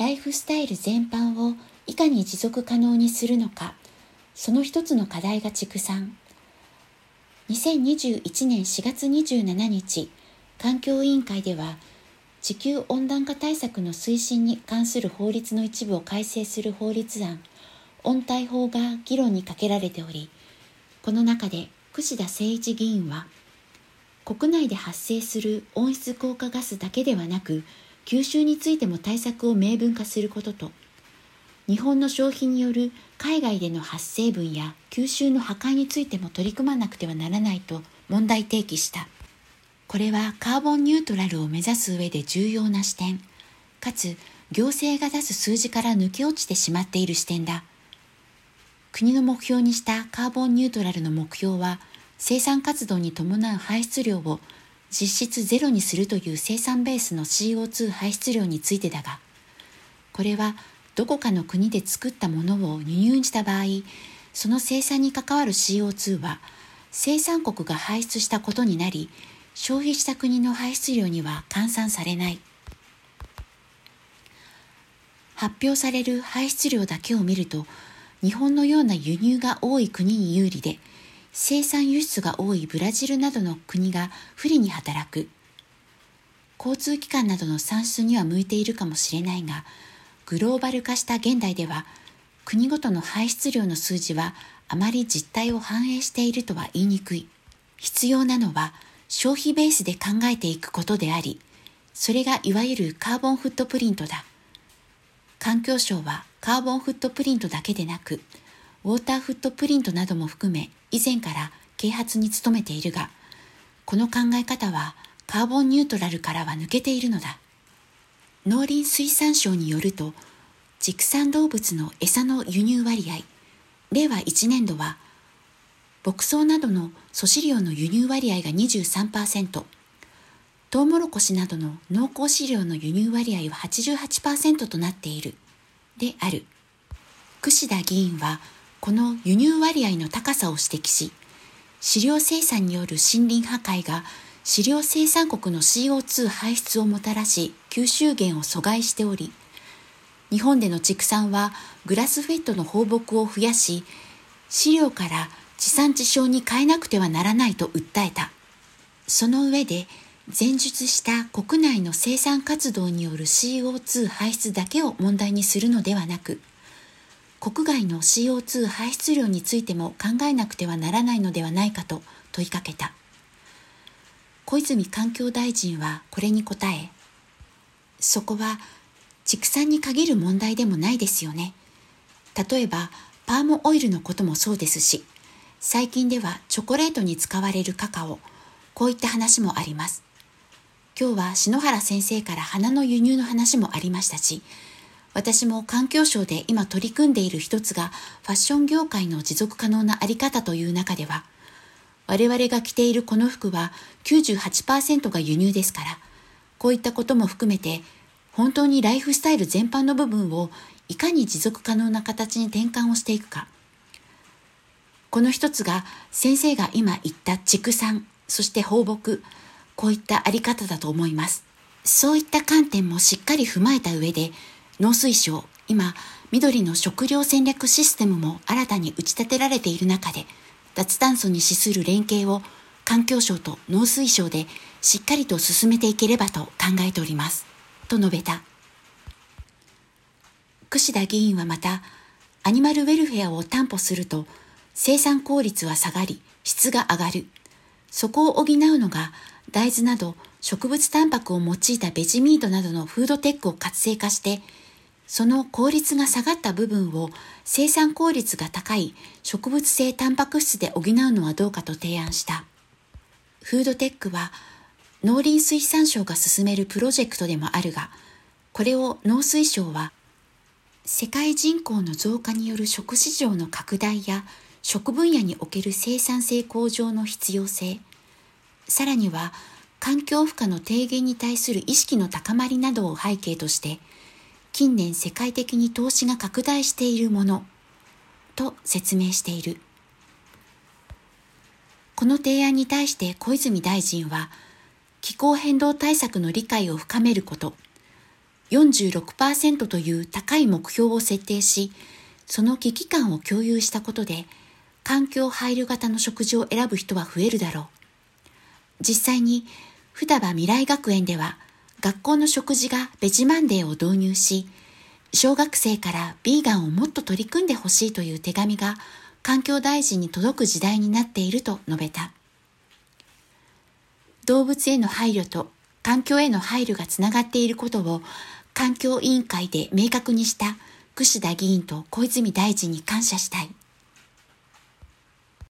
ライフスタイル全般をいかに持続可能にするのかその一つの課題が畜産。2021年4月27日環境委員会では地球温暖化対策の推進に関する法律の一部を改正する法律案温帯法が議論にかけられておりこの中で櫛田誠一議員は国内で発生する温室効果ガスだけではなく吸収についても対策を明文化することと日本の消費による海外での発生分や吸収の破壊についても取り組まなくてはならないと問題提起した。これはカーボンニュートラルを目指す上で重要な視点。かつ行政が出す数字から抜け落ちてしまっている視点だ。国の目標にしたカーボンニュートラルの目標は生産活動に伴う排出量を実質ゼロにするという生産ベースの CO2 排出量についてだがこれはどこかの国で作ったものを輸入した場合その生産に関わる CO2 は生産国が排出したことになり消費した国の排出量には換算されない。発表される排出量だけを見ると日本のような輸入が多い国に有利で生産輸出が多いブラジルなどの国が不利に働く。交通機関などの産出には向いているかもしれないがグローバル化した現代では国ごとの排出量の数字はあまり実態を反映しているとは言いにくい。必要なのは消費ベースで考えていくことでありそれがいわゆるカーボンフットプリントだ。環境省はカーボンフットプリントだけでなく、ウォーターフットプリントなども含め以前から啓発に努めているが、この考え方はカーボンニュートラルからは抜けているのだ。農林水産省によると、畜産動物の餌の輸入割合、令和1年度は、牧草などの粗飼料の輸入割合が23%、トウモロコシなどの濃厚飼料の輸入割合は88%となっているである櫛田議員はこの輸入割合の高さを指摘し飼料生産による森林破壊が飼料生産国の CO2 排出をもたらし吸収源を阻害しており日本での畜産はグラスフェットの放牧を増やし飼料から地産地消に変えなくてはならないと訴えた。その上で前述した国内の生産活動による CO2 排出だけを問題にするのではなく国外の CO2 排出量についても考えなくてはならないのではないかと問いかけた。小泉環境大臣はこれに答えそこは畜産に限る問題でもないですよね。例えばパームオイルのこともそうですし最近ではチョコレートに使われるカカオこういった話もあります。今日は篠原先生から花の輸入の話もありましたし、私も環境省で今取り組んでいる一つがファッション業界の持続可能なあり方という中では、我々が着ているこの服は98%が輸入ですから、こういったことも含めて、本当にライフスタイル全般の部分をいかに持続可能な形に転換をしていくか。この一つが先生が今言った畜産、そして放牧、こういったあり方だと思います。そういった観点もしっかり踏まえた上で、農水省、今、緑の食料戦略システムも新たに打ち立てられている中で、脱炭素に資する連携を環境省と農水省でしっかりと進めていければと考えております。と述べた。櫛田議員はまた、アニマルウェルフェアを担保すると生産効率は下がり質が上がる。そこを補うのが大豆など植物タンパクを用いたベジミートなどのフードテックを活性化して、その効率が下がった部分を生産効率が高い植物性タンパク質で補うのはどうかと提案した。フードテックは農林水産省が進めるプロジェクトでもあるが、これを農水省は世界人口の増加による食市場の拡大や食分野における生産性向上の必要性、さらには環境負荷の低減に対する意識の高まりなどを背景として近年世界的に投資が拡大しているものと説明しているこの提案に対して小泉大臣は気候変動対策の理解を深めること46%という高い目標を設定し、その危機感を共有したことで、環境配慮型の食事を選ぶ人は増えるだろう。実際に、双葉未来学園では、学校の食事がベジマンデーを導入し、小学生からビーガンをもっと取り組んでほしいという手紙が環境大臣に届く時代になっていると述べた。動物への配慮と環境への配慮がつながっていることを環境委員会で明確にした串田議員と小泉大臣に感謝したい。